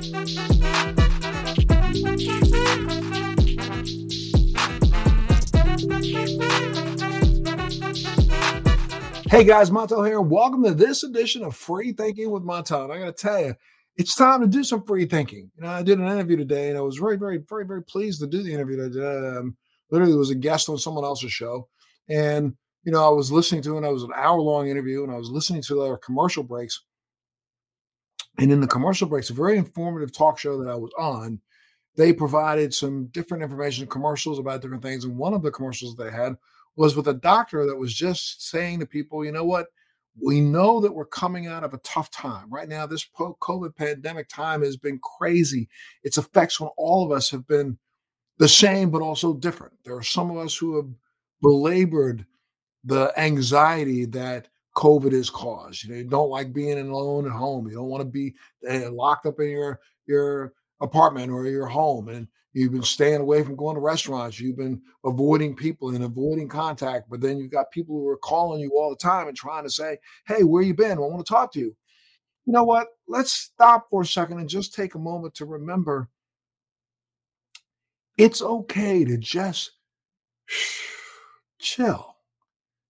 Hey guys, Montel here. Welcome to this edition of Free Thinking with Montel. And I got to tell you, it's time to do some free thinking. You know, I did an interview today, and I was very, very, very, very pleased to do the interview. I um, literally was a guest on someone else's show, and you know, I was listening to it. And it was an hour long interview, and I was listening to their commercial breaks. And in the commercial breaks, a very informative talk show that I was on, they provided some different information, commercials about different things. And one of the commercials they had was with a doctor that was just saying to people, you know what? We know that we're coming out of a tough time. Right now, this COVID pandemic time has been crazy. Its effects on all of us have been the same, but also different. There are some of us who have belabored the anxiety that COVID has caused. You know, you don't like being alone at home. You don't want to be uh, locked up in your your apartment or your home, and You've been staying away from going to restaurants. You've been avoiding people and avoiding contact. But then you've got people who are calling you all the time and trying to say, Hey, where you been? I want to talk to you. You know what? Let's stop for a second and just take a moment to remember it's okay to just chill,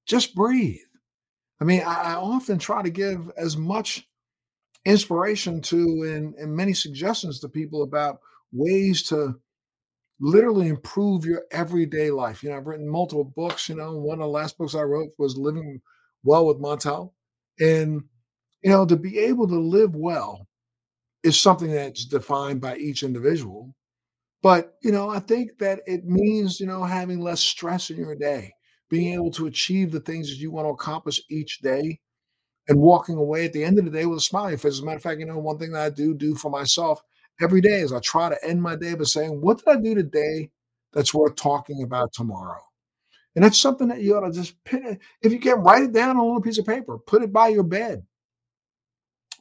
just breathe. I mean, I, I often try to give as much inspiration to and, and many suggestions to people about ways to literally improve your everyday life. You know, I've written multiple books. You know, one of the last books I wrote was Living Well with Montel. And, you know, to be able to live well is something that's defined by each individual. But, you know, I think that it means, you know, having less stress in your day, being able to achieve the things that you want to accomplish each day and walking away at the end of the day with a smile. If as a matter of fact, you know, one thing that I do do for myself every day is I try to end my day by saying, What did I do today that's worth talking about tomorrow? And that's something that you ought to just pin. If you can write it down on a little piece of paper, put it by your bed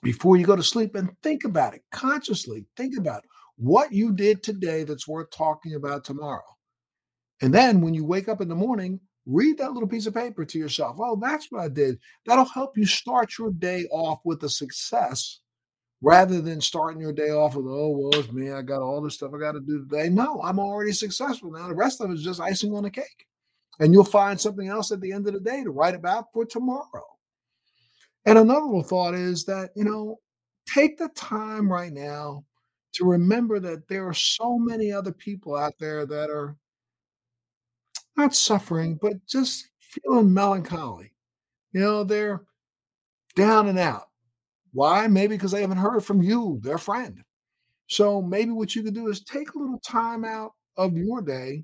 before you go to sleep and think about it consciously. Think about what you did today that's worth talking about tomorrow. And then when you wake up in the morning, read that little piece of paper to yourself. Oh, that's what I did. That'll help you start your day off with a success rather than starting your day off with, oh, well, it's me. I got all this stuff I got to do today. No, I'm already successful now. The rest of it is just icing on the cake. And you'll find something else at the end of the day to write about for tomorrow. And another little thought is that, you know, take the time right now to remember that there are so many other people out there that are not suffering, but just feeling melancholy. You know, they're down and out. Why? Maybe because they haven't heard from you, their friend. So maybe what you could do is take a little time out of your day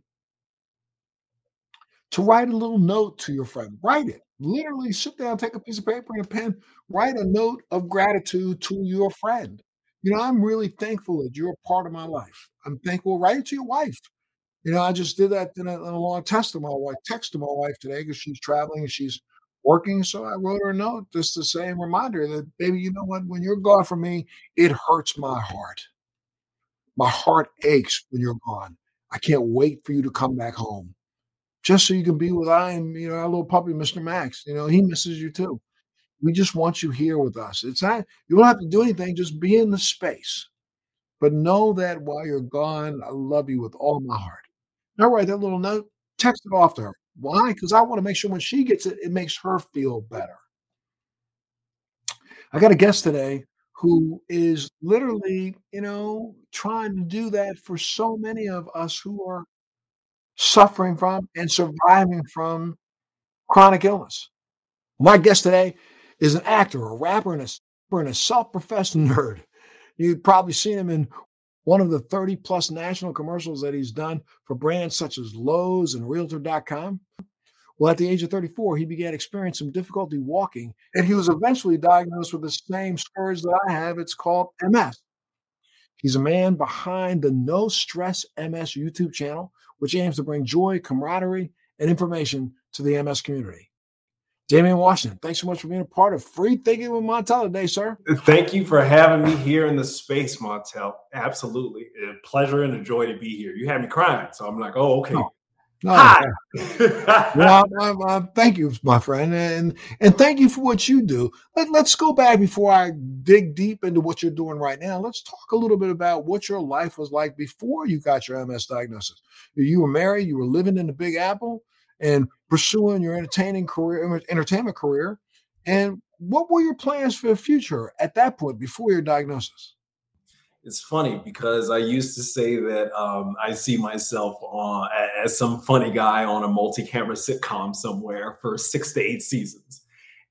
to write a little note to your friend. Write it. Literally sit down, take a piece of paper and a pen, write a note of gratitude to your friend. You know, I'm really thankful that you're a part of my life. I'm thankful. Write it to your wife. You know, I just did that in a, in a long test to my wife, text to my wife today because she's traveling and she's working. So I wrote her a note just to say, reminder that, baby, you know what? When you're gone from me, it hurts my heart. My heart aches when you're gone. I can't wait for you to come back home. Just so you can be with I and you know our little puppy, Mr. Max. You know, he misses you too. We just want you here with us. It's not you don't have to do anything, just be in the space. But know that while you're gone, I love you with all my heart. All right, that little note, text it off to her. Why? Because I want to make sure when she gets it, it makes her feel better. I got a guest today who is literally, you know, trying to do that for so many of us who are suffering from and surviving from chronic illness. My guest today is an actor, a rapper, and a, and a self-professed nerd. You've probably seen him in one of the 30 plus national commercials that he's done for brands such as Lowe's and Realtor.com. Well, at the age of 34, he began experiencing difficulty walking, and he was eventually diagnosed with the same scourge that I have. It's called MS. He's a man behind the No Stress MS YouTube channel, which aims to bring joy, camaraderie, and information to the MS community. Damian Washington, thanks so much for being a part of Free Thinking with Montel today, sir. Thank you for having me here in the space, Montel. Absolutely. A pleasure and a joy to be here. You had me crying. So I'm like, oh, okay. Oh. No, well, I'm, I'm, thank you, my friend, and and thank you for what you do. Let, let's go back before I dig deep into what you're doing right now. Let's talk a little bit about what your life was like before you got your MS diagnosis. You were married, you were living in the Big Apple, and pursuing your entertaining career, entertainment career. And what were your plans for the future at that point before your diagnosis? it's funny because I used to say that um, I see myself on, as some funny guy on a multi-camera sitcom somewhere for six to eight seasons.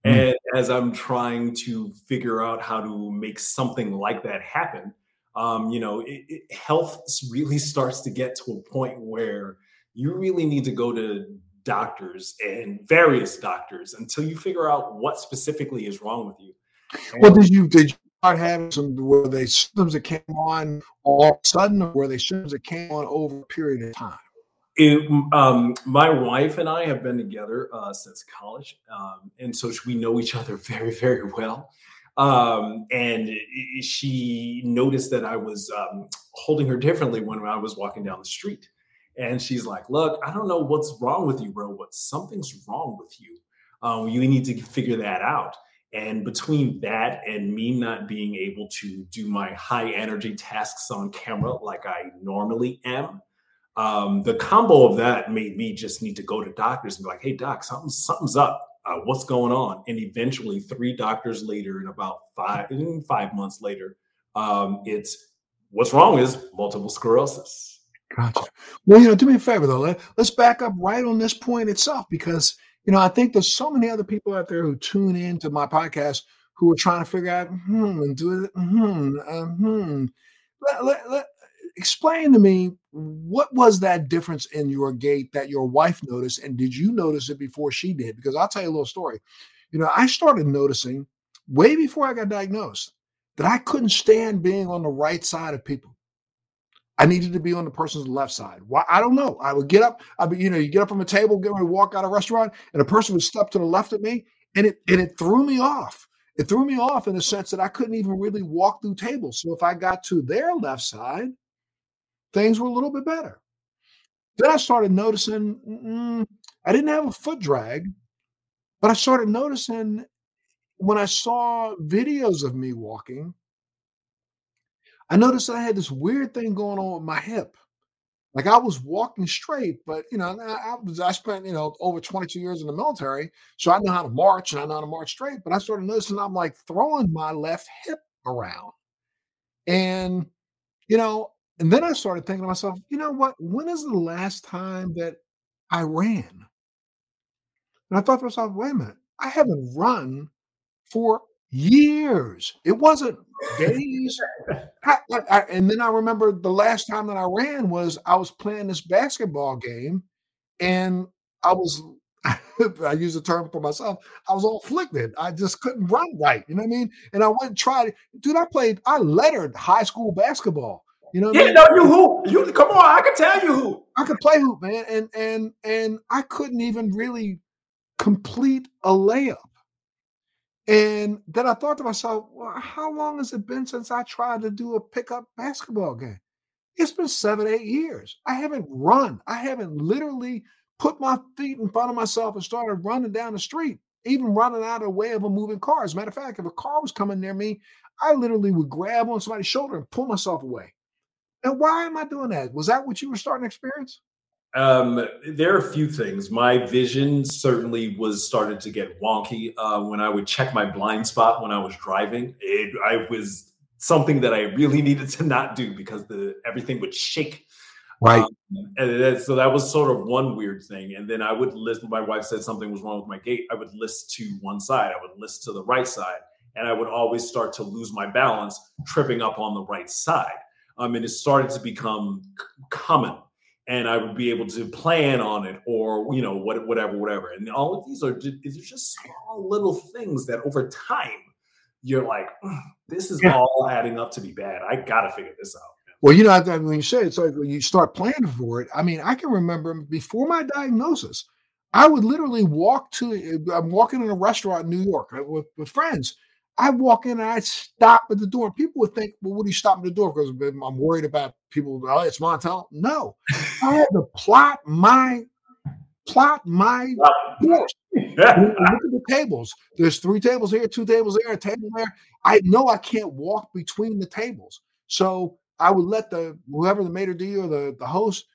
Mm. And as I'm trying to figure out how to make something like that happen, um, you know, it, it, health really starts to get to a point where you really need to go to doctors and various doctors until you figure out what specifically is wrong with you. And well, did you did you start having some were they symptoms that came on all of a sudden or were they symptoms that came on over a period of time? It, um, my wife and I have been together uh, since college, um, and so we know each other very, very well. Um, and she noticed that I was um, holding her differently when I was walking down the street. And she's like, "Look, I don't know what's wrong with you, bro, but something's wrong with you. Um, you need to figure that out." And between that and me not being able to do my high energy tasks on camera like I normally am, um, the combo of that made me just need to go to doctors and be like, "Hey, doc, something something's up. Uh, what's going on?" And eventually, three doctors later, and about five five months later, um, it's what's wrong is multiple sclerosis. Gotcha. Well, you know, do me a favor though. Let, let's back up right on this point itself because you know, I think there's so many other people out there who tune in to my podcast who are trying to figure out, hmm, and do it, hmm, uh, hmm. Let, let, let, explain to me what was that difference in your gait that your wife noticed, and did you notice it before she did? Because I'll tell you a little story. You know, I started noticing way before I got diagnosed that I couldn't stand being on the right side of people. I needed to be on the person's left side. Why? I don't know. I would get up. I mean, you know, you get up from a table, get ready to walk out of a restaurant, and a person would step to the left of me, and it and it threw me off. It threw me off in the sense that I couldn't even really walk through tables. So if I got to their left side, things were a little bit better. Then I started noticing mm, I didn't have a foot drag, but I started noticing when I saw videos of me walking I noticed I had this weird thing going on with my hip. Like I was walking straight, but you know, I, was I spent you know over 22 years in the military, so I know how to march and I know how to march straight. But I started noticing I'm like throwing my left hip around, and you know, and then I started thinking to myself, you know what? When is the last time that I ran? And I thought to myself, wait a minute, I haven't run for years. It wasn't days. I, I, and then I remember the last time that I ran was I was playing this basketball game, and I was. I use the term for myself. I was all afflicted. I just couldn't run right. You know what I mean? And I went and tried. Dude, I played. I lettered high school basketball. You know? yeah, I mean? no, you who? You come on. I can tell you who. I could play hoop, man, and and and I couldn't even really complete a layup. And then I thought to myself, well, how long has it been since I tried to do a pickup basketball game? It's been seven, eight years. I haven't run. I haven't literally put my feet in front of myself and started running down the street, even running out of the way of a moving car. As a matter of fact, if a car was coming near me, I literally would grab on somebody's shoulder and pull myself away. And why am I doing that? Was that what you were starting to experience? Um, there are a few things. My vision certainly was started to get wonky uh, when I would check my blind spot when I was driving. It I was something that I really needed to not do because the everything would shake. Right. Um, and that, so that was sort of one weird thing. And then I would list. My wife said something was wrong with my gait. I would list to one side. I would list to the right side, and I would always start to lose my balance, tripping up on the right side. Um, and it started to become c- common and I would be able to plan on it or you know what whatever whatever. And all of these are just, just small little things that over time you're like, mm, this is yeah. all adding up to be bad. I got to figure this out. Well, you know, when you say it, it's like when you start planning for it. I mean, I can remember before my diagnosis, I would literally walk to. I'm walking in a restaurant in New York uh, with, with friends, I walk in and I stop at the door. People would think, well, what are you stopping at the door? Because I'm worried about people. Oh, it's Montel. No, I had to plot my plot my course. look at the tables. There's three tables here, two tables there, a table there. I know I can't walk between the tables. So I would let the whoever the maitre d or the, the host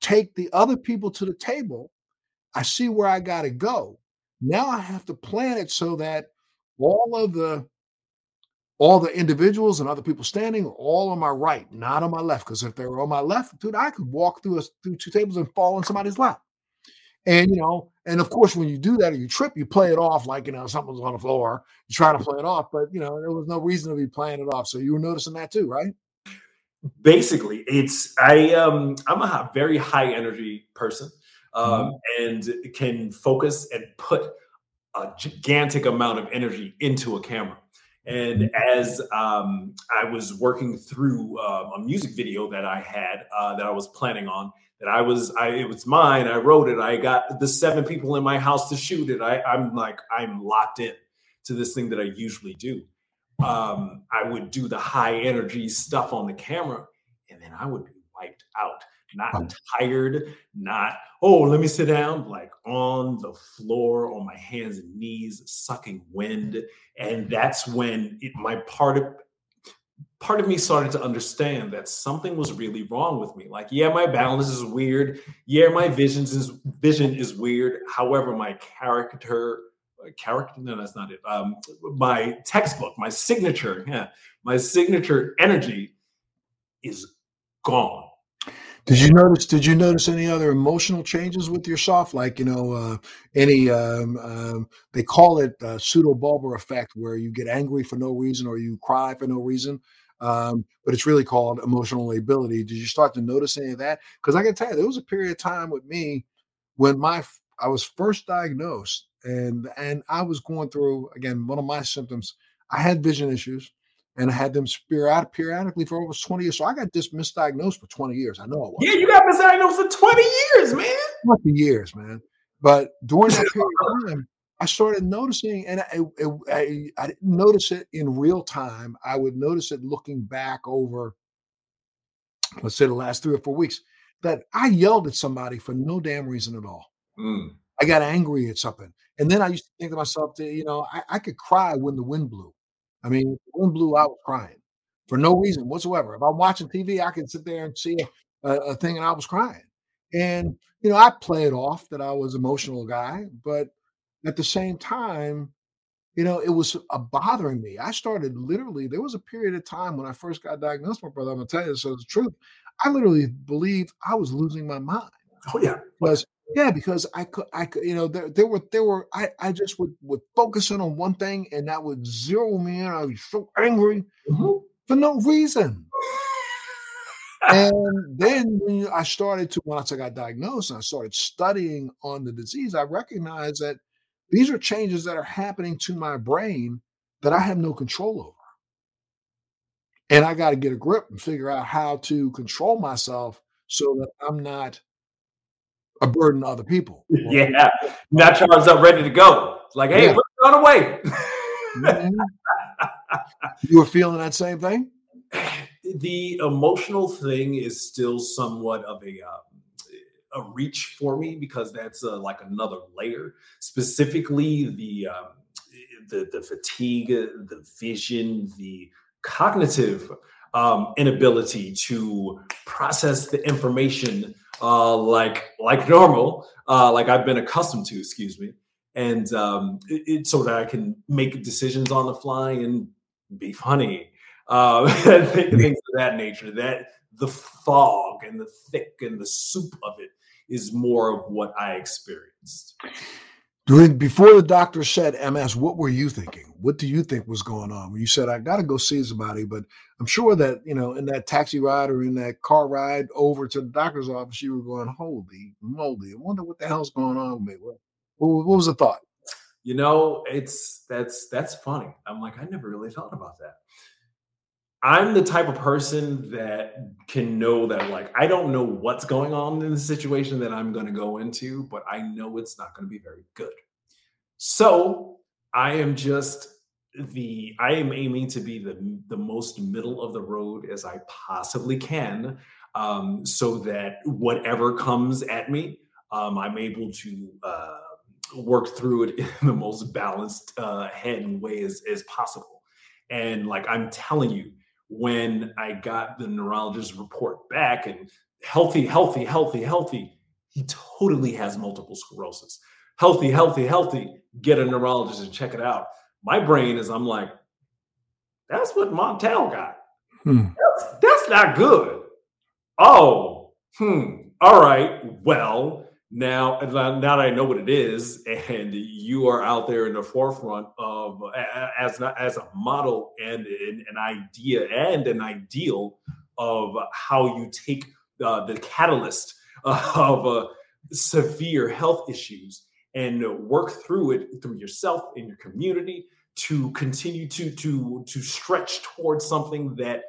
take the other people to the table. I see where I gotta go. Now I have to plan it so that all of the all the individuals and other people standing all on my right, not on my left. Because if they were on my left, dude, I could walk through a, through two tables and fall on somebody's lap. And you know, and of course, when you do that or you trip, you play it off like you know something's on the floor. You try to play it off, but you know there was no reason to be playing it off. So you were noticing that too, right? Basically, it's I um I'm a very high energy person um, mm-hmm. and can focus and put a gigantic amount of energy into a camera. And as um, I was working through uh, a music video that I had uh, that I was planning on, that I was, I it was mine. I wrote it. I got the seven people in my house to shoot it. I, I'm like, I'm locked in to this thing that I usually do. Um, I would do the high energy stuff on the camera, and then I would be wiped out not tired, not, oh, let me sit down, like on the floor on my hands and knees, sucking wind. And that's when it, my part of part of me started to understand that something was really wrong with me. Like, yeah, my balance is weird. Yeah, my visions is vision is weird. However, my character character no that's not it um my textbook my signature yeah my signature energy is gone did you notice? Did you notice any other emotional changes with yourself? Like you know, uh, any um, um, they call it uh, pseudobulbar affect, where you get angry for no reason or you cry for no reason, um, but it's really called emotional lability. Did you start to notice any of that? Because I can tell you, there was a period of time with me when my I was first diagnosed, and and I was going through again one of my symptoms. I had vision issues and I had them period- periodically for over 20 years. So I got this misdiagnosed for 20 years. I know it was. Yeah, you got misdiagnosed for 20 years, man. 20 years, man. But during that period of time, I started noticing, and I, I, I, didn't notice it in real time. I would notice it looking back over, let's say, the last three or four weeks, that I yelled at somebody for no damn reason at all. Mm. I got angry at something. And then I used to think to myself, that, you know, I, I could cry when the wind blew. I mean, wind blew, I was crying for no reason whatsoever. If I'm watching TV, I can sit there and see a, a thing and I was crying. And, you know, I play it off that I was emotional guy, but at the same time, you know, it was uh, bothering me. I started literally, there was a period of time when I first got diagnosed, my brother, I'm gonna tell you so the truth. I literally believed I was losing my mind. Oh yeah. Because yeah, because I could, I could, you know, there, there were, there were, I, I just would, would focus in on one thing and that would zero me in. I was so angry mm-hmm. for no reason. and then when I started to, once I got diagnosed and I started studying on the disease, I recognized that these are changes that are happening to my brain that I have no control over. And I got to get a grip and figure out how to control myself so that I'm not a burden to other people. Yeah. Now Charles up ready to go. It's like, hey, yeah. we're on away. mm-hmm. You were feeling that same thing? The emotional thing is still somewhat of a um, a reach for me because that's uh, like another layer. Specifically, the um, the the fatigue, the vision, the cognitive um, inability to process the information uh, like like normal, uh, like I've been accustomed to. Excuse me, and um, it, it, so that I can make decisions on the fly and be funny, uh, things of that nature. That the fog and the thick and the soup of it is more of what I experienced. During before the doctor said MS, what were you thinking? What do you think was going on when you said I got to go see somebody? But I'm sure that you know in that taxi ride or in that car ride over to the doctor's office, you were going, "Holy moly! I wonder what the hell's going on with me." What, what was the thought? You know, it's that's that's funny. I'm like, I never really thought about that. I'm the type of person that can know that, like, I don't know what's going on in the situation that I'm going to go into, but I know it's not going to be very good. So I am just the, I am aiming to be the, the most middle of the road as I possibly can um, so that whatever comes at me, um, I'm able to uh, work through it in the most balanced uh, head and way as, as possible. And like I'm telling you, when I got the neurologist report back and healthy, healthy, healthy, healthy, he totally has multiple sclerosis. Healthy, healthy, healthy. Get a neurologist and check it out. My brain is, I'm like, that's what Montel got. Hmm. That's, that's not good. Oh, hmm. All right. Well, now now that I know what it is, and you are out there in the forefront of as as a model and an, idea and an ideal of how you take uh, the catalyst of uh, severe health issues and work through it through yourself and your community to continue to to to stretch towards something that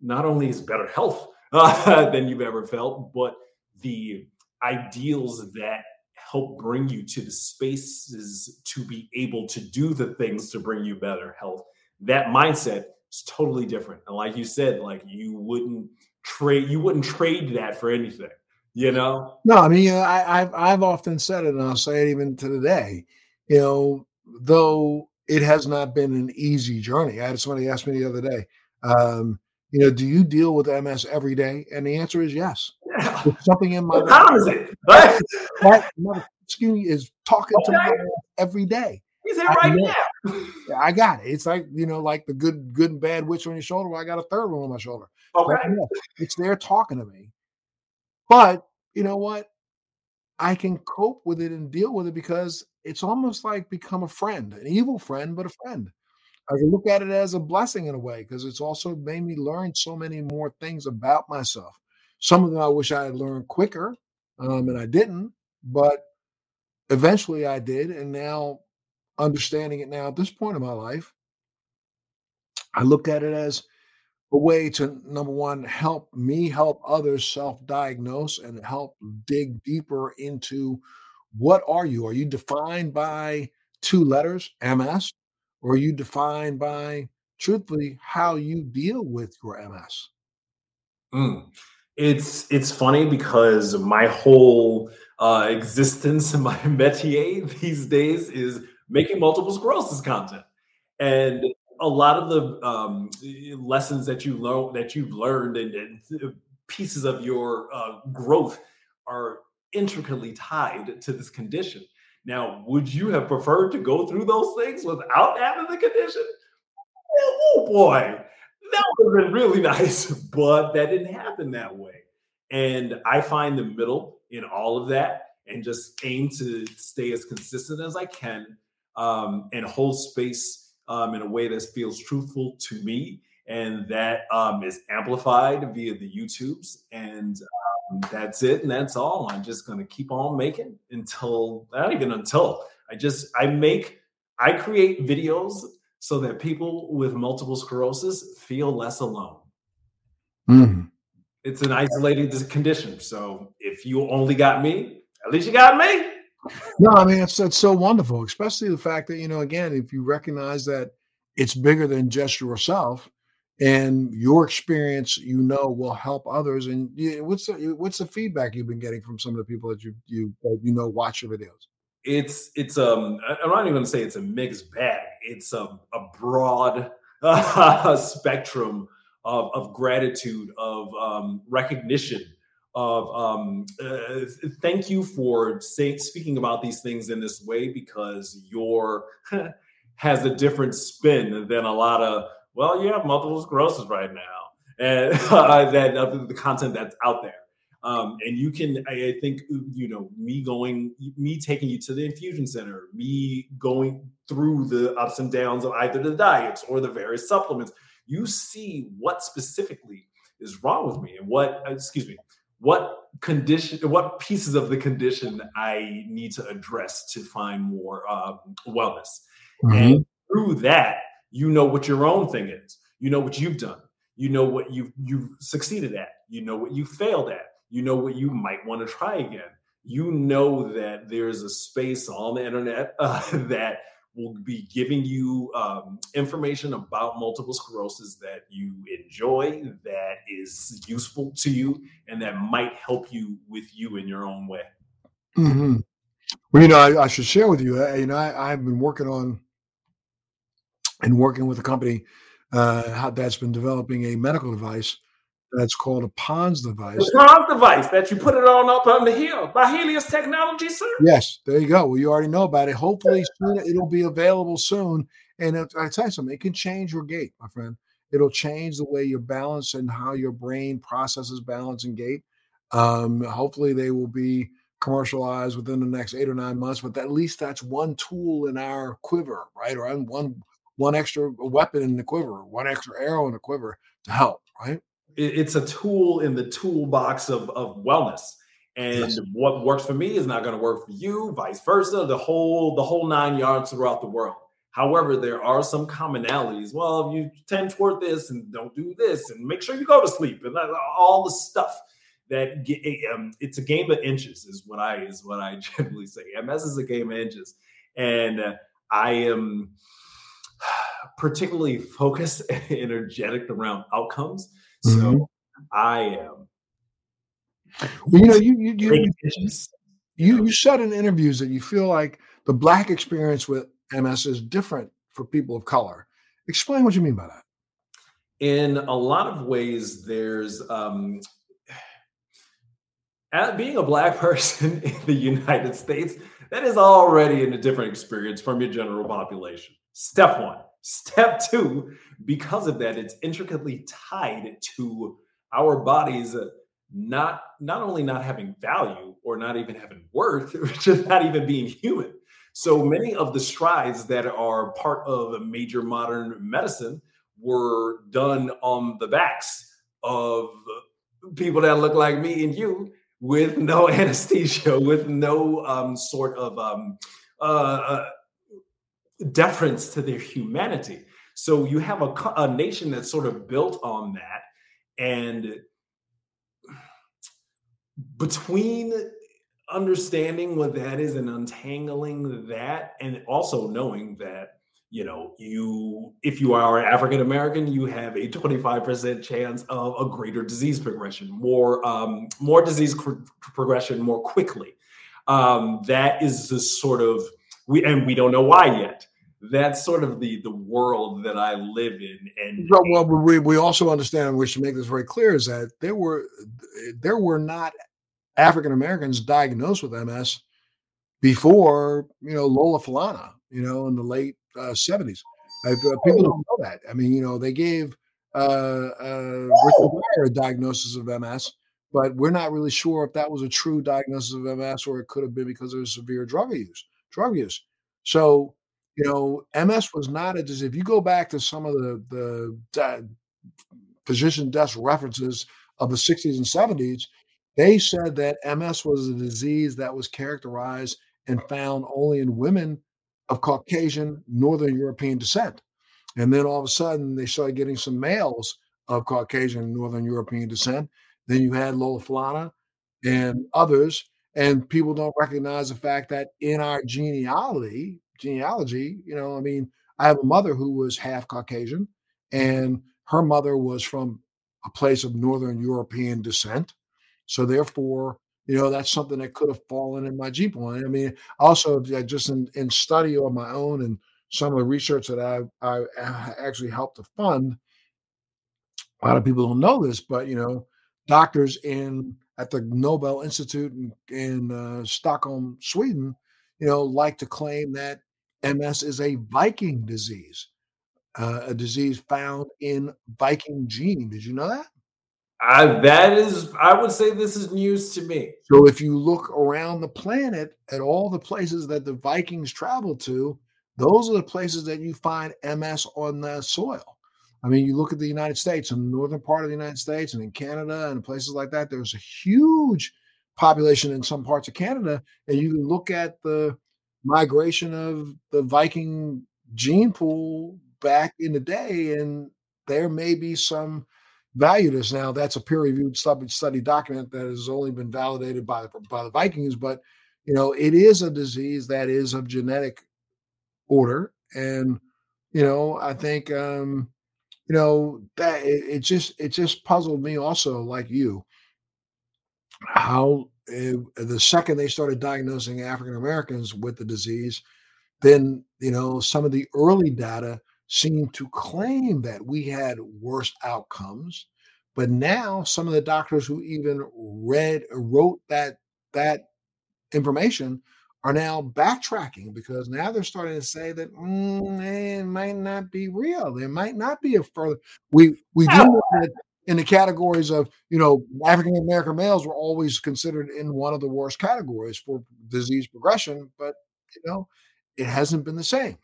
not only is better health uh, than you've ever felt, but the ideals that help bring you to the spaces to be able to do the things to bring you better health. That mindset is totally different. And like you said, like you wouldn't trade you wouldn't trade that for anything, you know? No, I mean, I, I've I've often said it, and I'll say it even to today. You know, though it has not been an easy journey. I had somebody ask me the other day, um, you know, do you deal with MS every day? And the answer is yes. Yeah. something in my what time is it? that, that excuse is talking okay. to me every day. He's here right now. I got it. It's like you know, like the good, good and bad witch on your shoulder. Well, I got a third one on my shoulder. Okay, it's there talking to me. But you know what? I can cope with it and deal with it because it's almost like become a friend, an evil friend, but a friend. I can look at it as a blessing in a way because it's also made me learn so many more things about myself. Some of them I wish I had learned quicker, um, and I didn't, but eventually I did. And now, understanding it now at this point in my life, I look at it as a way to number one help me help others self-diagnose and help dig deeper into what are you are you defined by two letters ms or are you defined by truthfully how you deal with your ms mm. It's it's funny because my whole uh, existence and my métier these days is making multiple sclerosis content and a lot of the um, lessons that you learn that you've learned and, and pieces of your uh, growth are intricately tied to this condition. Now, would you have preferred to go through those things without having the condition? Oh boy, that would have been really nice, but that didn't happen that way. And I find the middle in all of that and just aim to stay as consistent as I can um, and hold space um, in a way that feels truthful to me. And that um, is amplified via the YouTubes. And um, that's it. And that's all. I'm just going to keep on making until, not even until, I just, I make, I create videos so that people with multiple sclerosis feel less alone. Mm. It's an isolating condition. So if you only got me, at least you got me. No, I mean it's it's so wonderful, especially the fact that you know again, if you recognize that it's bigger than just yourself, and your experience, you know, will help others. And what's the what's the feedback you've been getting from some of the people that you you you know watch your videos? It's it's um I'm not even to say it's a mixed bag. It's a a broad spectrum of of gratitude, of um, recognition of um, uh, thank you for say, speaking about these things in this way because your has a different spin than a lot of well you have multiple sclerosis right now and uh, that the content that's out there um, and you can I, I think you know me going me taking you to the infusion center me going through the ups and downs of either the diets or the various supplements you see what specifically is wrong with me and what excuse me what condition what pieces of the condition i need to address to find more um, wellness. Mm-hmm. and through that you know what your own thing is. You know what you've done. You know what you've you've succeeded at. You know what you failed at you know what you might want to try again you know that there's a space on the internet uh, that will be giving you um, information about multiple sclerosis that you enjoy, that is useful to you, and that might help you with you in your own way. hmm Well, you know, I, I should share with you. uh, You know, I, I've been working on and working with a company uh, that's been developing a medical device that's called a PONS The device. Tom's device that you put it on up on the hill by Helius Technology, sir. Yes, there you go. Well, you already know about it. Hopefully, soon it'll be available soon. And if, I tell you something, it can change your gait, my friend. It'll change the way you balance and how your brain processes balance and gait. Um, hopefully, they will be commercialized within the next eight or nine months. But at least that's one tool in our quiver, right? Or one one extra weapon in the quiver, one extra arrow in the quiver to help, right? It- It's a tool in the toolbox of, of wellness. And Yes. what works for me is not going to work for you, vice versa, the whole the whole nine yards throughout the world. However, there are some commonalities. Well, if you tend toward this and don't do this, and make sure you go to sleep, and all the stuff that um, it's a game of inches, is what I is what I generally say. MS is a game of inches, and uh, I am particularly focused and energetic around outcomes. So Mhm. I am Well, you know, you you you you you said in interviews that you feel like the black experience with MS is different for people of color. Explain what you mean by that. in a lot of ways there's um at being a black person in the united states that is already in a different experience from your general population step one step two because of that it's intricately tied to our bodies uh, not not only not having value or not even having worth just not even being human. So many of the strides that are part of major modern medicine were done on the backs of people that look like me and you with no anesthesia, with no um, sort of um, uh, uh, deference to their humanity. So you have a, a nation that's sort of built on that. And between understanding what that is and untangling that, and also knowing that you know you if you are african american you have a 25% chance of a greater disease progression more um, more disease progression more quickly um, that is the sort of we and we don't know why yet that's sort of the the world that i live in and So, well, we we also understand, and we should make this very clear, is that there were there were not African Americans diagnosed with MS before you know Lola Falana, you know, in the late uh, seventies. Uh, people don't know that. I mean, you know, they gave uh, uh, Richard a diagnosis of MS, but we're not really sure if that was a true diagnosis of MS or it could have been because of severe drug use. Drug use. So, you know, MS was not a disease. If you go back to some of the the di- physician desk references of the 60s and 70s, they said that MS was a disease that was characterized and found only in women of Caucasian Northern European descent. And then all of a sudden, they started getting some males of Caucasian Northern European descent. Then you had Lola Falana and others, and people don't recognize the fact that in our genealogy, genealogy, you know, I mean, I have a mother who was half Caucasian, and her mother was from a place of Northern European descent. So therefore, you know, that's something that could have fallen in my gene pool. I mean, also uh, just in, in study on my own and some of the research that I I a- actually helped to fund. A lot of people don't know this, but you know, doctors in at the Nobel Institute in, in uh, Stockholm, Sweden, you know, like to claim that MS is a Viking disease, uh, a disease found in Viking gene. Did you know that? I, that is i would say this is news to me So if you look around the planet at all the places that the Vikings traveled to, those are the places that you find MS on the soil. I mean, you look at the United States, and the northern part of the United States, and in Canada and places like that. There's a huge population in some parts of Canada, and you look at the migration of the Viking gene pool back in the day, and there may be some value to this. Now, that's a peer-reviewed study, study document that has only been validated by the, by the Vikings, but you know, it is a disease that is of genetic order, and you know, I think um, you know that it, it just it just puzzled me also, like you, how it, the second they started diagnosing African Americans with the disease, then you know some of the early data seemed to claim that we had worse outcomes. But now some of the doctors who even read wrote that that information are now backtracking because now they're starting to say that mm, it might not be real. There might not be a further. We we do that in the categories of you know African American males were always considered in one of the worst categories for disease progression, but you know it hasn't been the same.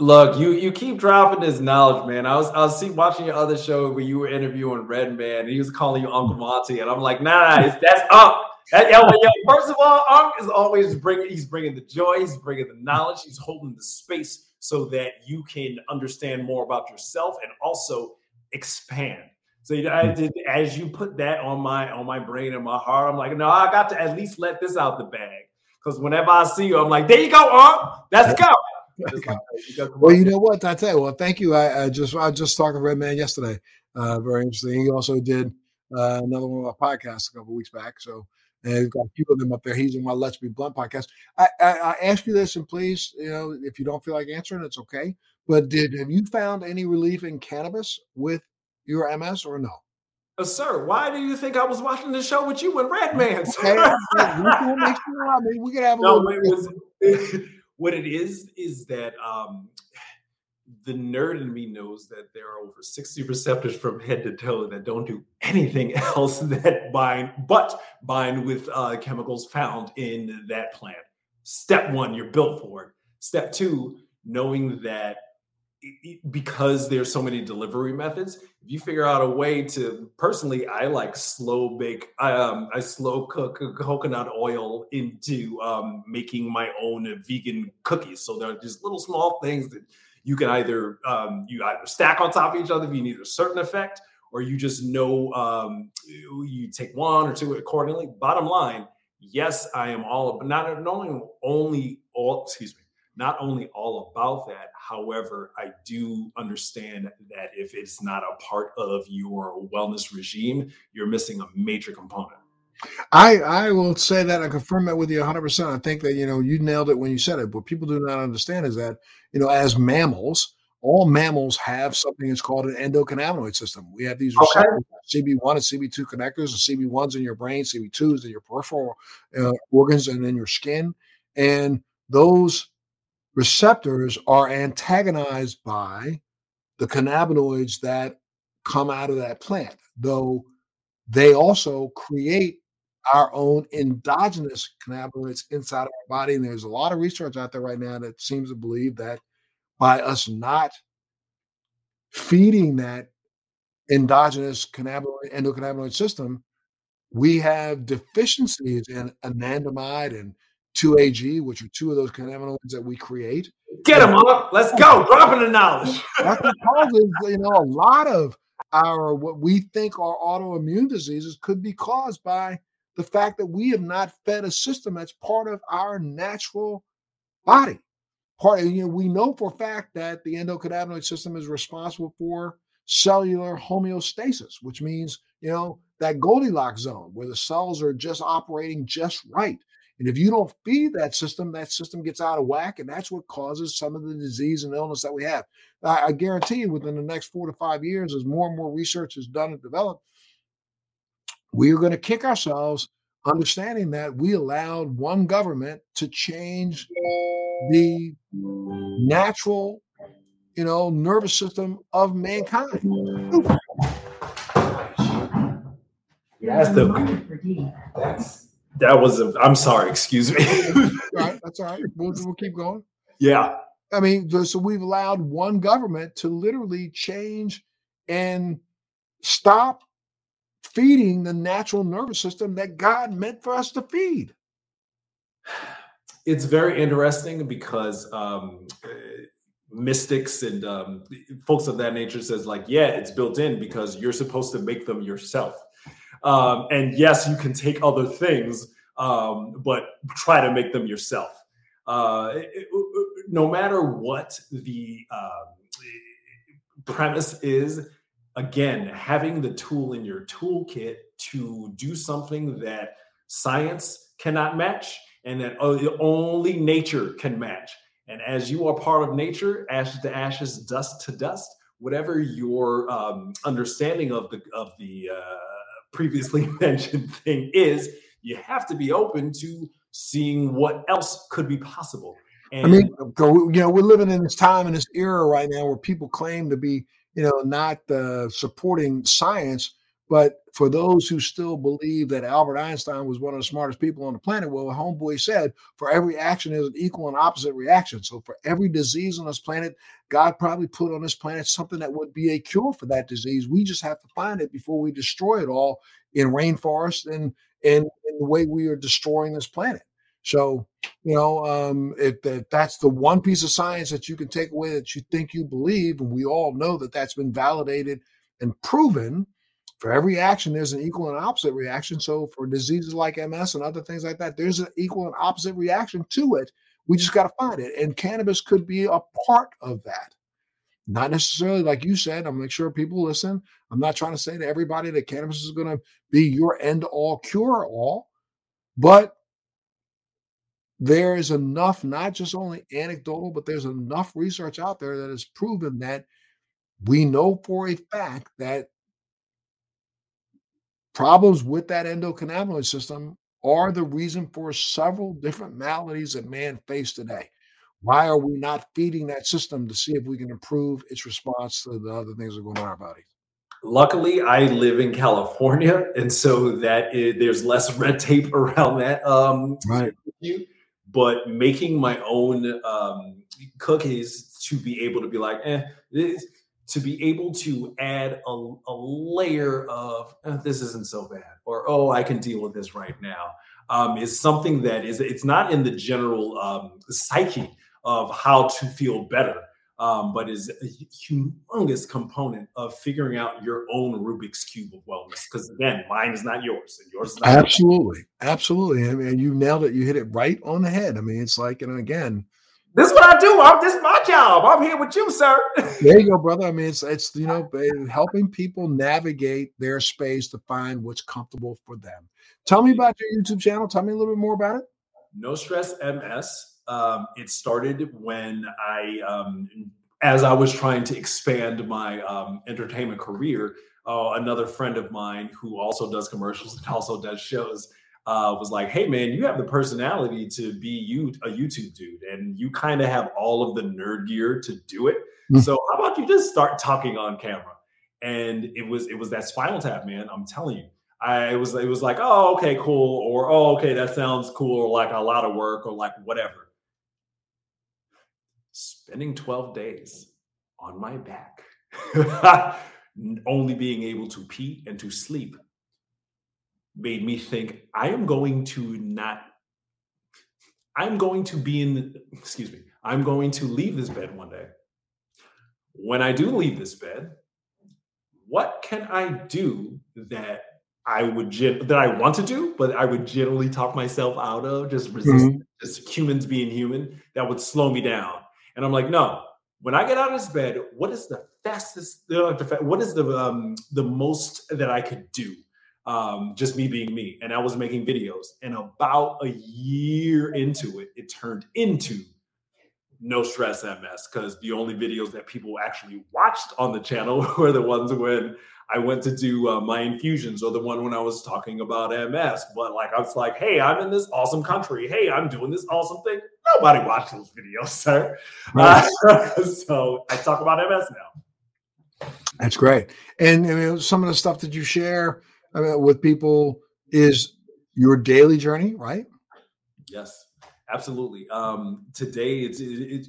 Look, you you keep dropping this knowledge, man. I was I was see, watching your other show where you were interviewing Redman, and he was calling you Uncle Monty, and I'm like, nah, that's up. That, yo, yo, first of all, Unc is always bringing. He's bringing the joy. He's bringing the knowledge. He's holding the space so that you can understand more about yourself and also expand. So I did, as you put that on my on my brain and my heart, I'm like, no, I got to at least let this out the bag because whenever I see you, I'm like, there you go, Unc. Let's go well, you know what? I tell you, well, thank you. I, I just I just talked to Redman yesterday. Uh, very interesting. He also did uh, another one of our podcasts a couple weeks back. So and got a few of them up there. He's in my Let's Be Blunt podcast. I, I, I ask you this, and please, you know, if you don't feel like answering, it's okay. But did have you found any relief in cannabis with your MS or no? Uh, sir, why do you think I was watching the show with you and Redman? Okay, we can make sure. I mean, we could have a no, little. It was, what it is is that um, the nerd in me knows that there are over 60 receptors from head to toe that don't do anything else that bind but bind with uh, chemicals found in that plant. Step one, you're built for it. Step two, knowing that because there's so many delivery methods if you figure out a way to personally i like slow bake um, i slow cook coconut oil into um, making my own vegan cookies so there are just little small things that you can either um, you either stack on top of each other if you need a certain effect or you just know um, you take one or two accordingly bottom line yes i am all not, not only only all excuse me not only all about that, however, I do understand that if it's not a part of your wellness regime, you're missing a major component. I I will say that I confirm that with you 100. percent I think that you know you nailed it when you said it. What people do not understand is that you know as mammals, all mammals have something that's called an endocannabinoid system. We have these okay. CB1 and CB2 connectors, and CB1s in your brain, CB2s in your peripheral uh, organs, and in your skin, and those receptors are antagonized by the cannabinoids that come out of that plant, though they also create our own endogenous cannabinoids inside of our body. And there's a lot of research out there right now that seems to believe that by us not feeding that endogenous cannabinoid endocannabinoid system, we have deficiencies in anandamide and 2AG, which are two of those cannabinoids that we create. Get them up. Let's go. Dropping the knowledge. That causes, you know, a lot of our what we think are autoimmune diseases could be caused by the fact that we have not fed a system that's part of our natural body. Part of, you know, we know for a fact that the endocannabinoid system is responsible for cellular homeostasis, which means, you know, that Goldilocks zone where the cells are just operating just right. And if you don't feed that system, that system gets out of whack, and that's what causes some of the disease and illness that we have. I, I guarantee you, within the next four to five years, as more and more research is done and developed, we are going to kick ourselves understanding that we allowed one government to change the natural, you know, nervous system of mankind. That's the that's that was a. I'm sorry. Excuse me. all right, that's all right. We'll, we'll keep going. Yeah. I mean, so we've allowed one government to literally change and stop feeding the natural nervous system that God meant for us to feed. It's very interesting because um, mystics and um, folks of that nature says like, yeah, it's built in because you're supposed to make them yourself. Um, and yes, you can take other things, um, but try to make them yourself. Uh, it, no matter what the um, premise is, again, having the tool in your toolkit to do something that science cannot match and that only nature can match. And as you are part of nature, ashes to ashes, dust to dust, whatever your um, understanding of the of the uh, previously mentioned thing is, you have to be open to seeing what else could be possible. And I mean, you know, we're living in this time in this era right now where people claim to be, you know, not supporting science, but for those who still believe that Albert Einstein was one of the smartest people on the planet, well, Homeboy said, for every action is an equal and opposite reaction. So for every disease on this planet, God probably put on this planet something that would be a cure for that disease. We just have to find it before we destroy it all in rainforest and in the way we are destroying this planet. So, you know, um, if, if that's the one piece of science that you can take away that you think you believe, and we all know that that's been validated and proven – for every action, there's an equal and opposite reaction. So for diseases like MS and other things like that, there's an equal and opposite reaction to it. We just got to find it. And cannabis could be a part of that. Not necessarily like you said. I'm make sure people listen. I'm not trying to say to everybody that cannabis is going to be your end all cure all, but there is enough, not just only anecdotal, but there's enough research out there that has proven that we know for a fact that Problems with that endocannabinoid system are the reason for several different maladies that man face today. Why are we not feeding that system to see if we can improve its response to the other things that are going on in our bodies? Luckily, I live in California, and so that is, there's less red tape around that. Um, right. But making my own um, cookies to be able to be like, eh, this, to be able to add a, a layer of oh, this isn't so bad or oh i can deal with this right now um, is something that is it's not in the general um, psyche of how to feel better um, but is a humongous component of figuring out your own rubik's cube of wellness because again mine is not yours and yours is not absolutely yours. absolutely i mean you nailed it you hit it right on the head i mean it's like and again this is what I do. I'm this is my job. I'm here with you, sir. there you go, brother. I mean, it's it's you know helping people navigate their space to find what's comfortable for them. Tell me about your YouTube channel. Tell me a little bit more about it. No stress MS. Um, it started when I, um, as I was trying to expand my um, entertainment career. Uh, another friend of mine who also does commercials and also does shows uh, was like, "Hey, man, you have the personality to be you a YouTube dude, and you kind of have all of the nerd gear to do it. Mm-hmm. So how about you just start talking on camera?" And it was it was that Spinal Tap, man. I'm telling you, I was it was like, "Oh, okay, cool," or "Oh, okay, that sounds cool," or like a lot of work, or like whatever. Spending 12 days on my back, only being able to pee and to sleep made me think I am going to not, I'm going to be in, excuse me, I'm going to leave this bed one day. When I do leave this bed, what can I do that I would that I want to do, but I would generally talk myself out of just resist, mm-hmm. just humans being human that would slow me down. And I'm like, no. When I get out of this bed, what is the fastest? What is the um, the most that I could do? um, just me being me. And I was making videos. And about a year into it, it turned into no stress MS because the only videos that people actually watched on the channel were the ones when I went to do uh, my infusions or the one when I was talking about MS. But like, I was like, hey, I'm in this awesome country. Hey, I'm doing this awesome thing. Nobody watched those videos, sir. Right. Uh, so I talk about MS now. That's great. And I mean, some of the stuff that you share, I mean, with people is your daily journey, right? Yes, absolutely. Um, today, it's it, it,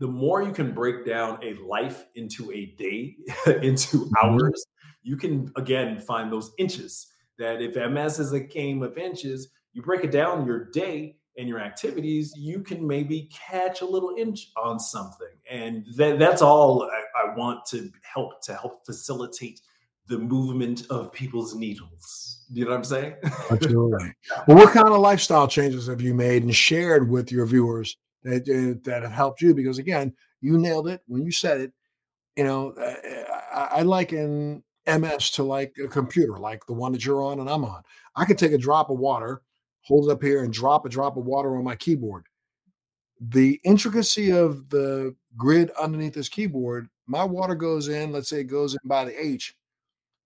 the more you can break down a life into a day, into mm-hmm. hours, you can again find those inches. That if MS is a game of inches, you break it down your day and your activities, you can maybe catch a little inch on something, and that, that's all I, I want to help to help facilitate the movement of people's needles. You know what I'm saying? Absolutely. Well, what kind of lifestyle changes have you made and shared with your viewers that uh, that have helped you? Because again, you nailed it when you said it. You know, uh, I, I liken MS to like a computer, like the one that you're on and I'm on. I could take a drop of water, hold it up here, and drop a drop of water on my keyboard. The intricacy of the grid underneath this keyboard, my water goes in, let's say it goes in by the H.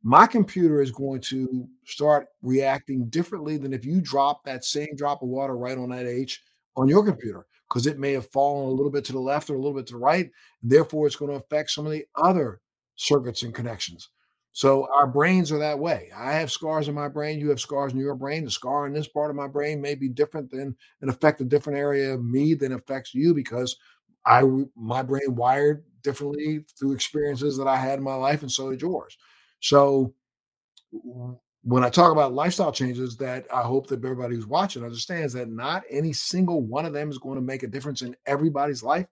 My computer is going to start reacting differently than if you drop that same drop of water right on that H on your computer because it may have fallen a little bit to the left or a little bit to the right. And therefore, it's going to affect some of the other circuits and connections. So our brains are that way. I have scars in my brain. You have scars in your brain. The scar in this part of my brain may be different than and affect a different area of me than affects you because I my brain wired differently through experiences that I had in my life, and so did yours. So when I talk about lifestyle changes, that I hope that everybody who's watching understands that not any single one of them is going to make a difference in everybody's life,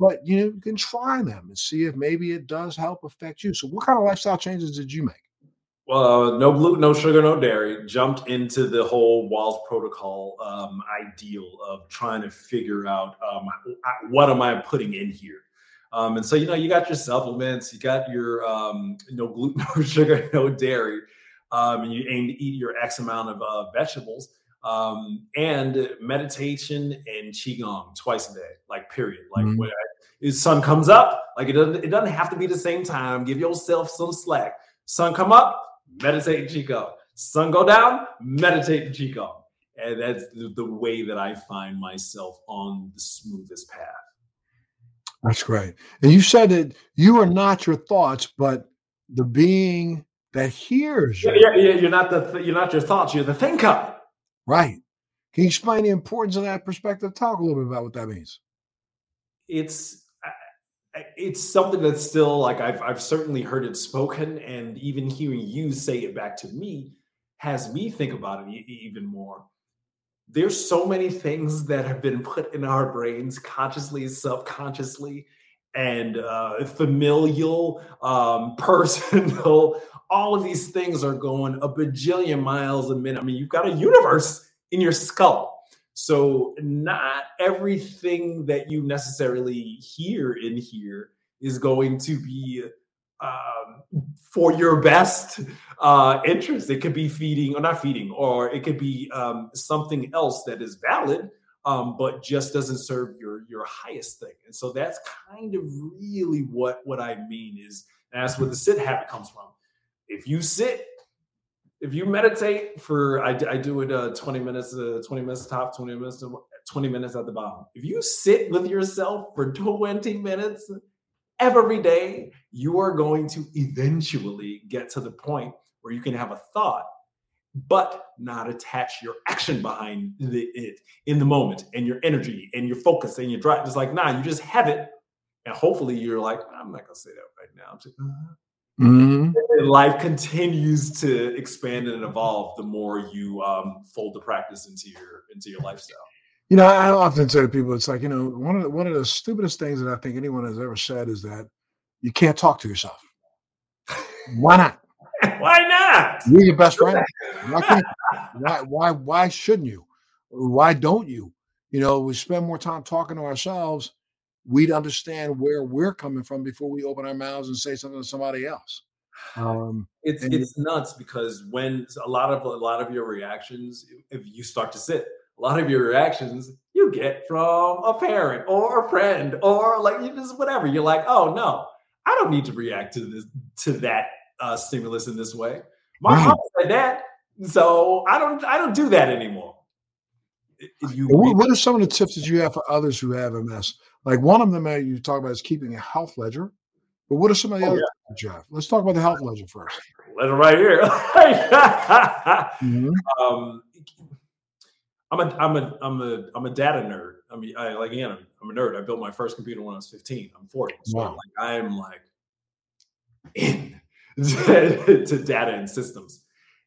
but you know, you can try them and see if maybe it does help affect you. So, what kind of lifestyle changes did you make? Well, uh, no gluten, no sugar, no dairy. Jumped into the whole Wahls protocol um, ideal of trying to figure out um, what am I putting in here. Um, and so, you know, you got your supplements, you got your um, no gluten, no sugar, no dairy, um, and you aim to eat your X amount of uh, vegetables um, and meditation and qigong twice a day, like period. Like mm-hmm. when the sun comes up, like it doesn't, it doesn't have to be the same time. Give yourself some slack. Sun come up, meditate qigong. Sun go down, meditate qigong. And that's the, the way that I find myself on the smoothest path. That's great. And you said that you are not your thoughts, but the being that hears you. Yeah, yeah, you're not the you're not your thoughts. You're the thinker. Right. Can you explain the importance of that perspective? Talk a little bit about what that means. It's it's something that's still like I've I've certainly heard it spoken, and even hearing you say it back to me has me think about it even more. There's so many things that have been put in our brains, consciously, subconsciously, and uh, familial, um, personal, all of these things are going a bajillion miles a minute. I mean, you've got a universe in your skull. So, not everything that you necessarily hear in here is going to be um, for your best uh, interest. It could be feeding or not feeding, or it could be um, something else that is valid, um, but just doesn't serve your your highest thing. And so that's kind of really what what I mean is that's where the sit habit comes from if you sit, if you meditate for, I, I do it uh, 20 minutes, uh, 20 minutes top, 20 minutes, 20 minutes at the bottom. If you sit with yourself for 20 minutes every day, you are going to eventually get to the point where you can have a thought but not attach your action behind the, it in the moment and your energy and your focus and your drive. It's like, nah, you just have it. And hopefully you're like, I'm not to say that right now. Mm-hmm. Life continues to expand and evolve the more you um, fold the practice into your into your lifestyle. You know, I often say to people, it's like you know, one of the, one of the stupidest things that I think anyone has ever said is that you can't talk to yourself. Why not? why not? You're your best friend. Why, why, why, why shouldn't you? Why don't you? You know, we spend more time talking to ourselves we'd understand where we're coming from before we open our mouths and say something to somebody else. Um, it's it's nuts because when a lot of a lot of your reactions, if you start to sit, a lot of your reactions you get from a parent or a friend or like you just whatever. You're like, oh no, I don't need to react to this to that uh, stimulus in this way. My right. mom said that, so I don't I don't do that anymore. You, what are some of the tips that you have for others who have MS? Like one of them that you talk about is keeping a health ledger. But what are some of the oh, other yeah. you have? Let's talk about the health ledger first. Ledger right here. mm-hmm. um, I'm a I'm a I'm a I'm a data nerd. I mean, I like again, I'm, I'm a nerd. I built my first computer when I was 15. I'm 40, so wow. like I am like in to, to data and systems,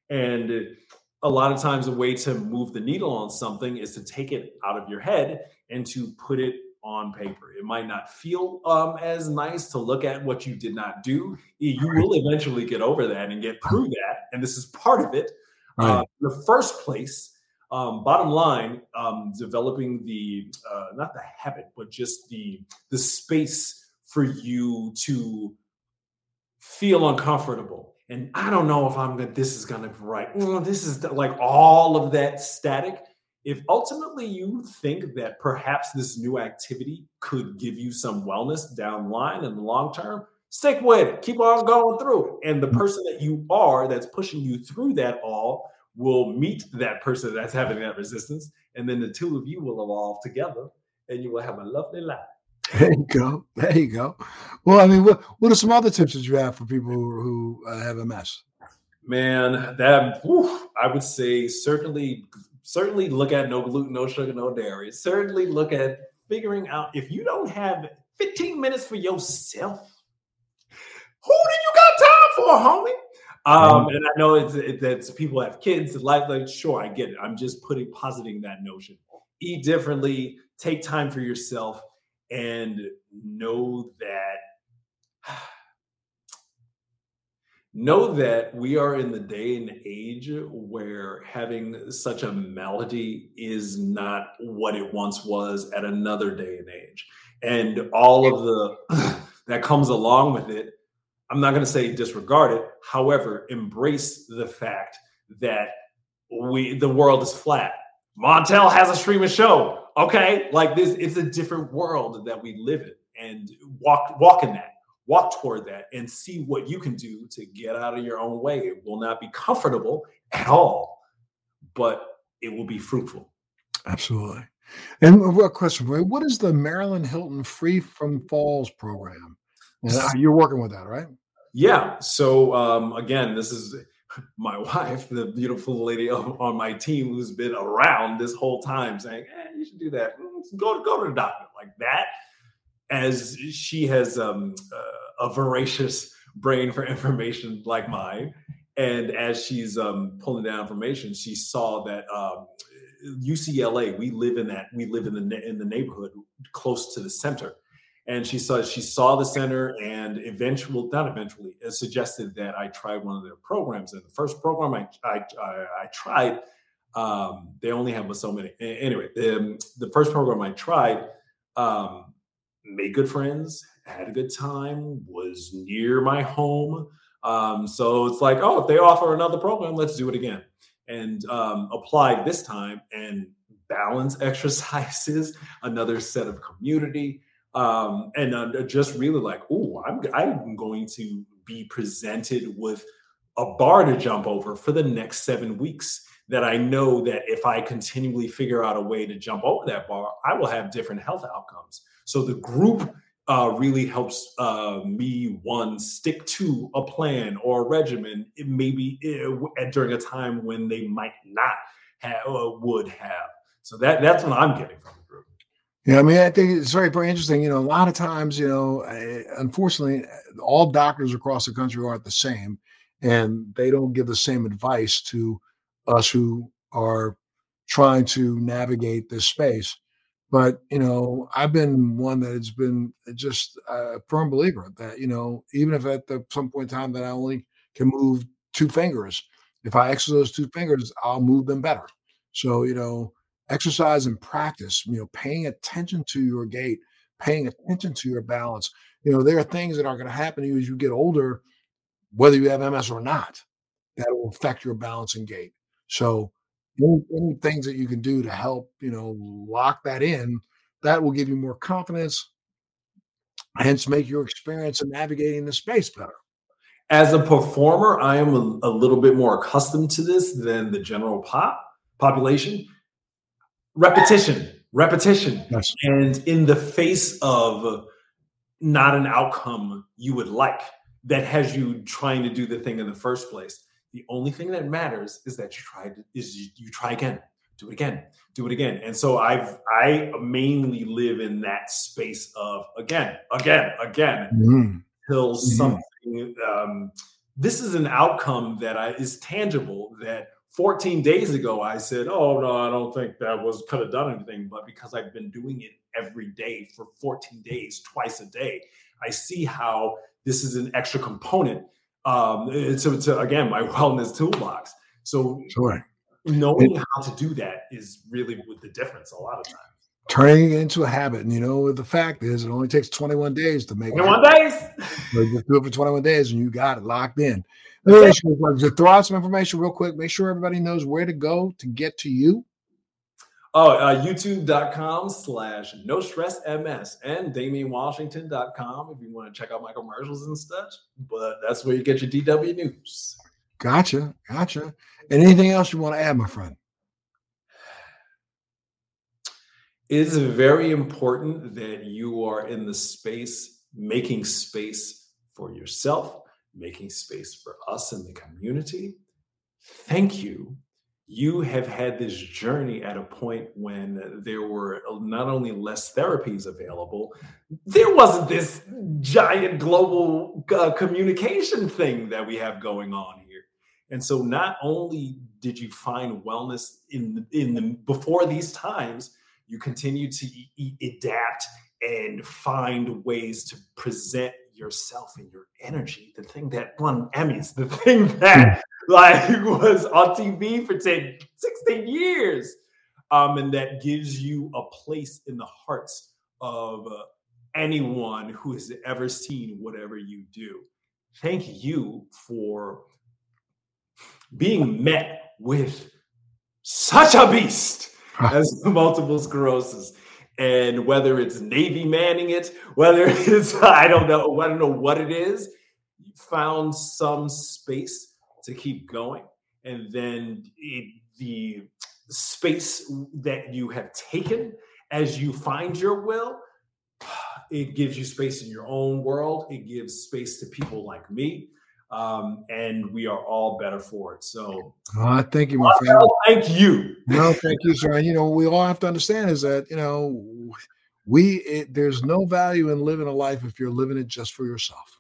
and a lot of times a way to move the needle on something is to take it out of your head and to put it on paper. It might not feel um, as nice to look at what you did not do. You will eventually get over that and get through that. And this is part of it. Right. Uh, the first place, um, bottom line, um, developing the uh, not the habit, but just the the space for you to feel uncomfortable and I don't know if I'm gonna. This is gonna be right. This is like all of that static. If ultimately you think that perhaps this new activity could give you some wellness down line in the long term, stick with it. Keep on going through it. And the person that you are that's pushing you through that all will meet that person that's having that resistance. And then the two of you will evolve together and you will have a lovely life. There you go. There you go. Well, I mean, what, what are some other tips that you have for people who, who uh, have MS? Man, that whew, I would say certainly, certainly look at no gluten, no sugar, no dairy. Certainly look at figuring out if you don't have 15 minutes for yourself, who do you got time for, homie? Um, and I know it's it, that's people have kids, life like sure, I get it. I'm just putting positing that notion. Eat differently, take time for yourself, and know that know that we are in the day and age where having such a malady is not what it once was at another day and age. And all of the that comes along with it i'm not going to say disregard it however embrace the fact that we the world is flat. Montel has a streaming show Okay, like this, it's a different world that we live in, and walk walk in that, walk toward that, and see what you can do to get out of your own way. It will not be comfortable at all, but it will be fruitful. Absolutely. And a question for you: What is the Marilyn Hilton Free from Falls program? you're working with that, right? Yeah. So um, again, this is my wife, the beautiful lady on, my team who's been around this whole time saying, eh, you should do that. Mm, go, to go to the doctor like that. As she has um, uh, a voracious brain for information like mine. And as she's um, pulling down information, she saw that um, UCLA, we live in that, we live in the, in the neighborhood close to the center and she saw she saw the center and eventually not eventually suggested that i try one of their programs. And the first program i i, I, I tried um, they only have so many anyway the, the first program i tried um, made good friends had a good time was near my home. Um, so it's like oh if they offer another program let's do it again. And um, applied this time and balance exercises another set of community um, and uh, just really like, oh, I'm I'm going to be presented with a bar to jump over for the next seven weeks. That I know that if I continually figure out a way to jump over that bar, I will have different health outcomes. So the group uh, really helps uh, me one stick to a plan or a regimen. It maybe it, eh, during a time when they might not have uh, would have. So that that's what I'm getting from yeah, I mean, I think it's very, very interesting. You know, a lot of times, you know, unfortunately, all doctors across the country aren't the same, and they don't give the same advice to us who are trying to navigate this space. But you know, I've been one that has been just a firm believer that you know, even if at the, some point in time that I only can move two fingers, if I exercise those two fingers, I'll move them better. So you know, exercise and practice, you know, paying attention to your gait, paying attention to your balance. You know, there are things that are going to happen to you as you get older, whether you have MS or not, that will affect your balance and gait. So, any, any things that you can do to help, you know, lock that in, that will give you more confidence, hence make your experience in navigating the space better. As a performer, I am a, a little bit more accustomed to this than the general pop population repetition, repetition. Yes. And in the face of not an outcome you would like that has you trying to do the thing in the first place, the only thing that matters is that you try to, is you, you try again, do it again, do it again. And so I've I mainly live in that space of again, again, again, mm-hmm. till mm-hmm. something. Um, this is an outcome that I, is tangible that 14 days ago, I said, Oh, no, I don't think that was could have done anything. But because I've been doing it every day for 14 days, twice a day, I see how this is an extra component um, to, to again, my wellness toolbox. So, sure. knowing how to do that is really with the difference a lot of times. Turning it into a habit. And you know, the fact is, it only takes 21 days to make 21 days. just do it for 21 days and you got it locked in. Let me just throw out some information real quick. Make sure everybody knows where to go to get to you. Oh, uh, youtube.com slash no stress MS and DamianWashington.com if you want to check out my commercials and stuff. But that's where you get your DW news. Gotcha. Gotcha. And anything else you want to add, my friend? It's very important that you are in the space, making space for yourself, making space for us in the community. Thank you you have had this journey at a point when there were not only less therapies available, there wasn't this giant global uh, communication thing that we have going on here. And so not only did you find wellness in in the before these times, you continue to e- adapt and find ways to present yourself and your energy, the thing that won Emmys, the thing that like was on TV for 10, 16 years. Um, and that gives you a place in the hearts of uh, anyone who has ever seen whatever you do. Thank you for being met with such a beast as multiple sclerosis. And whether it's Navy manning it, whether it's I don't know, I don't know what it is, found some space to keep going. And then it, the space that you have taken as you find your will, it gives you space in your own world. It gives space to people like me. Um, and we are all better for it. So, uh, thank you, my friend. Thank you. No, thank you, sir. And you know, we all have to understand is that you know, we it, there's no value in living a life if you're living it just for yourself.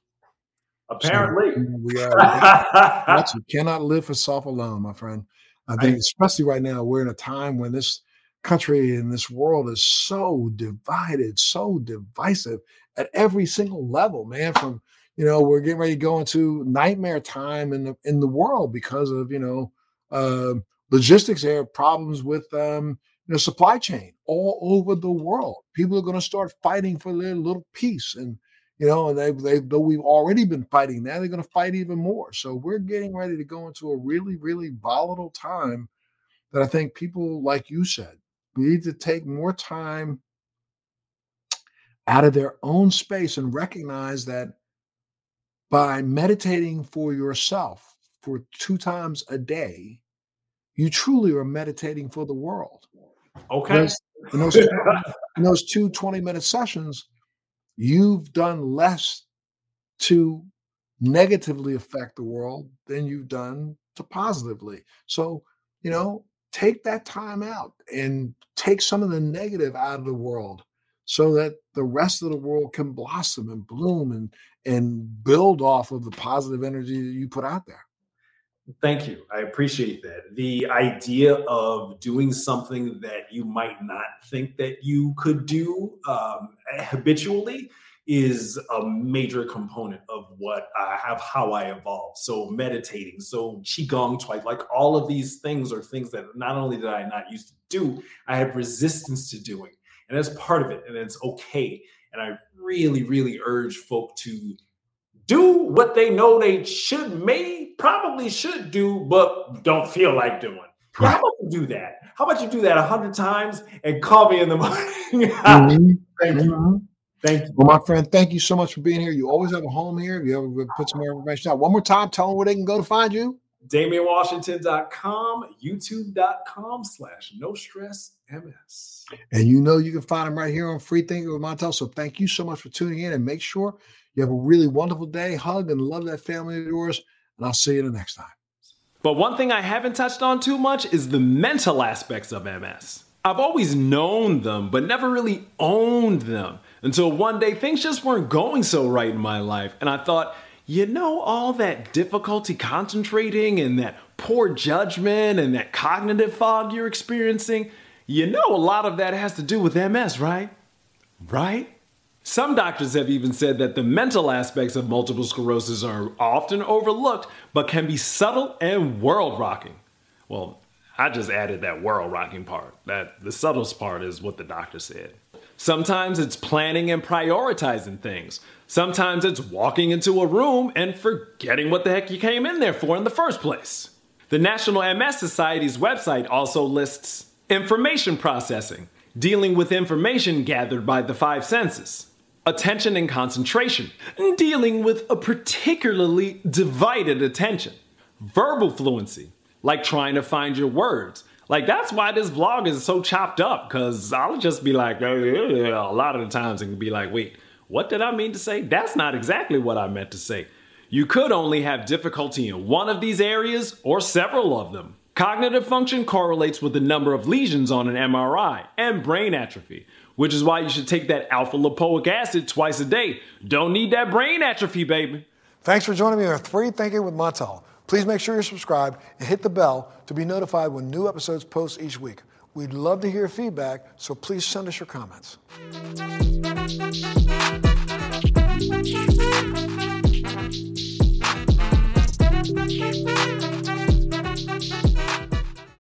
Apparently, so we are. you cannot live for self alone, my friend. I think, especially right now, we're in a time when this country and this world is so divided, so divisive at every single level, man. From you know, we're getting ready to go into nightmare time in the in the world because of you know uh, logistics there, problems with um, you know supply chain all over the world. People are going to start fighting for their little piece, and you know, and they, they though we've already been fighting now, they're going to fight even more. So we're getting ready to go into a really, really volatile time that I think people, like you said, need to take more time out of their own space and recognize that by meditating for yourself for two times a day, you truly are meditating for the world. Okay. In those, in those two 20 minute sessions, you've done less to negatively affect the world than you've done to positively. So, you know, take that time out and take some of the negative out of the world so that the rest of the world can blossom and bloom and and build off of the positive energy that you put out there. Thank you. I appreciate that. The idea of doing something that you might not think that you could do um, habitually is a major component of what I have, how I evolved. So meditating, so qigong, twice, like all of these things are things that not only did I not used to do, I have resistance to doing, and that's part of it, and it's okay. And I really, really urge folk to do what they know they should, may probably should do, but don't feel like doing. How about you do that? How about you do that a hundred times and call me in the morning? mm-hmm. Thank you. Mm-hmm. Thank you. Well, my friend, thank you so much for being here. You always have a home here. If you ever put some more information out, one more time, tell them where they can go to find you. DamianWashington.com, YouTube.com slash no stress MS. And you know you can find them right here on Free Thinking with Montel. So thank you so much for tuning in and make sure you have a really wonderful day. Hug and love that family of yours. And I'll see you the next time. But one thing I haven't touched on too much is the mental aspects of MS. I've always known them, but never really owned them until one day things just weren't going so right in my life. And I thought, you know, all that difficulty concentrating and that poor judgment and that cognitive fog you're experiencing, you know, a lot of that has to do with MS, right? Right? Some doctors have even said that the mental aspects of multiple sclerosis are often overlooked, but can be subtle and world rocking. Well, I just added that world rocking part. That the subtlest part is what the doctor said. Sometimes it's planning and prioritizing things. Sometimes it's walking into a room and forgetting what the heck you came in there for in the first place. The National MS Society's website also lists information processing, dealing with information gathered by the five senses, attention and concentration, dealing with a particularly divided attention, verbal fluency, like trying to find your words. Like that's why this vlog is so chopped up, because I'll just be like, uh, a lot of the times it can be like, wait, what did I mean to say? That's not exactly what I meant to say. You could only have difficulty in one of these areas or several of them. Cognitive function correlates with the number of lesions on an MRI and brain atrophy, which is why you should take that alpha lipoic acid twice a day. Don't need that brain atrophy, baby. Thanks for joining me on Free Thinking with Montel. Please make sure you're subscribed and hit the bell to be notified when new episodes post each week. We'd love to hear feedback, so please send us your comments. Thank you.